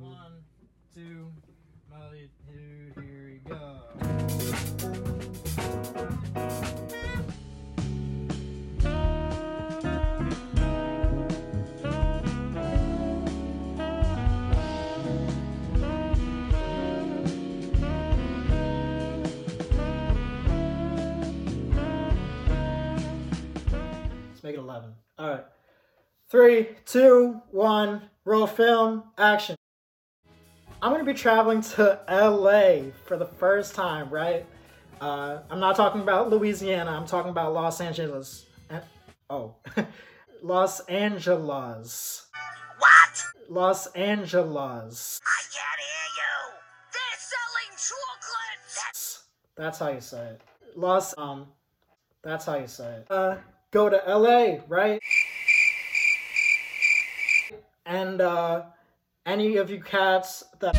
One, two, Molly, two, here we go. Let's make it 11. All right. Three, two, one, roll film, action. I'm to be traveling to LA for the first time, right? Uh, I'm not talking about Louisiana, I'm talking about Los Angeles. Oh, Los Angeles. What? Los Angeles. I can't hear you. They're selling chocolates. That's how you say it. Los, um, that's how you say it. Uh, go to LA, right? And, uh, any of you cats that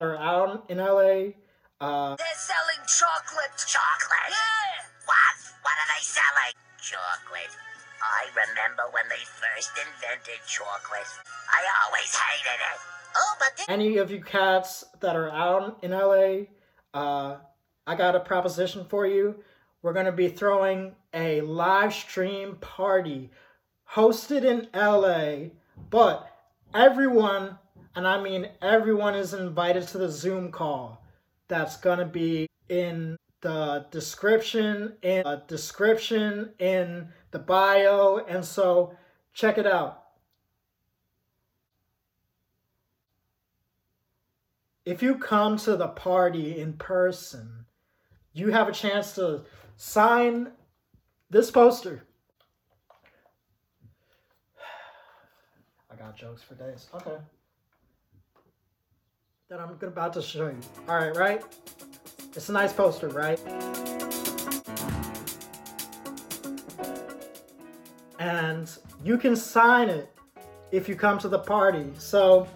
are out in LA, uh, They're selling chocolate. Chocolate? Yeah. What? What are they selling? Chocolate. I remember when they first invented chocolate. I always hated it. Oh, but this any of you cats that are out in LA, uh, I got a proposition for you. We're gonna be throwing a live stream party hosted in LA, but everyone, and I mean everyone, is invited to the Zoom call. That's gonna be in the description, in the description, in the bio, and so check it out. if you come to the party in person, you have a chance to sign this poster. I got jokes for days. Okay. That I'm about to show you. All right, right? It's a nice poster, right? And you can sign it if you come to the party. So,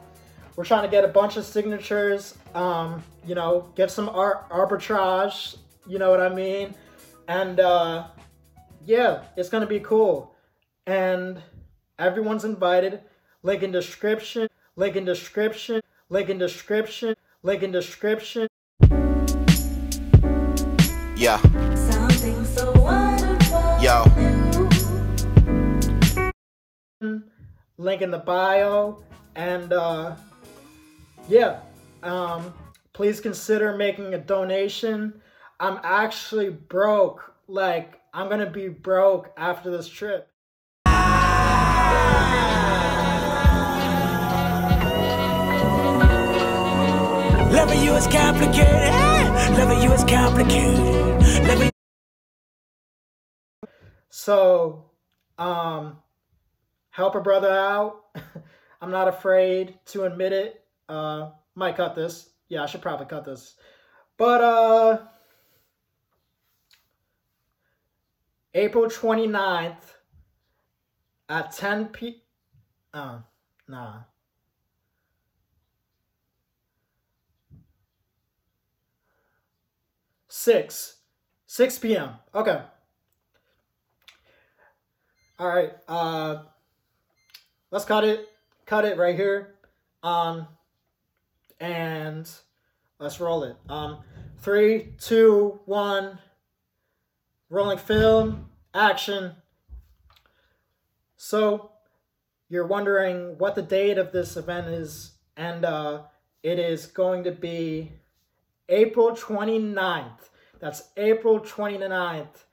we're trying to get a bunch of signatures um you know get some ar- arbitrage you know what i mean and uh yeah it's gonna be cool and everyone's invited link in description. Link in description. Link in description. Link in description. Yeah, Something so wonderful. yo, link in the bio. And uh yeah um please consider making a donation. I'm actually broke. Like i'm gonna be broke after this trip Loving you is complicated. Loving you is complicated. Loving so um help a brother out. I'm not afraid to admit it. Uh might cut this. Yeah i should probably cut this. But uh april 29th at 10 p uh nah Six. 6 p.m. Okay. All right. Uh, let's cut it. Cut it right here. Um, and let's roll it. Um, three, two, one. Rolling film. Action. So, you're wondering what the date of this event is, and uh, it is going to be April 29th. That's April 29th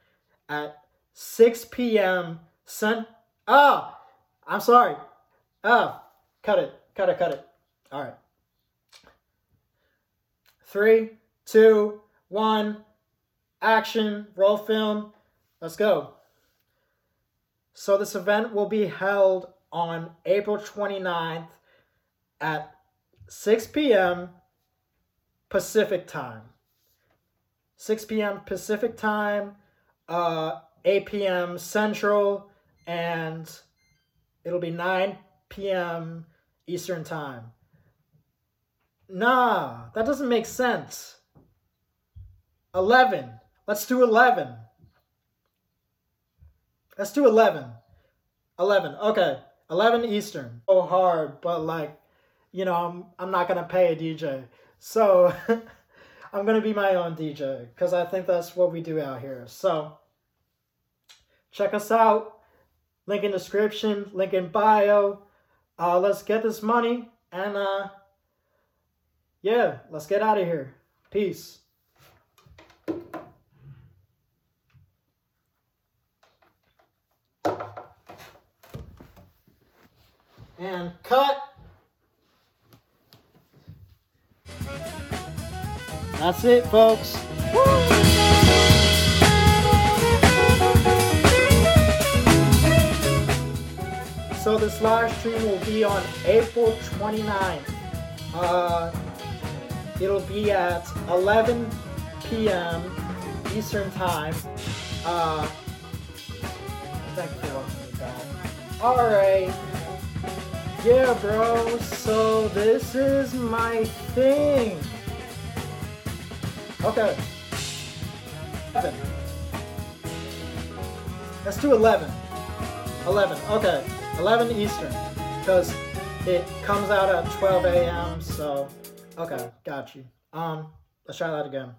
at 6 p.m. Sun. Ah, I'm sorry. Ah, cut it, cut it, cut it. All right. Three, two, one. Action. Roll film. Let's go. So this event will be held on April 29th at 6 p.m. Pacific time. 6 p.m. Pacific time, uh, 8 p.m. Central, and it'll be 9 p.m. Eastern time. Nah, that doesn't make sense. 11. Let's do 11. Let's do 11. 11. Okay. 11 Eastern. So hard, but like, you know, I'm I'm not gonna pay a DJ, so I'm gonna be my own DJ because I think that's what we do out here. So check us out. Link in description, link in bio. Uh, let's get this money and uh, yeah, let's get out of here. Peace. And cut. That's it, folks. So this live stream will be on April 29th. Uh, it'll be at 11 p.m. Eastern Time. Uh. Alright. Yeah, bro. So this is my thing. Okay. 11. Let's do 11. 11. Okay. 11 Eastern. Because it comes out at 12 a.m. So, okay. Got you. Um, let's try that again.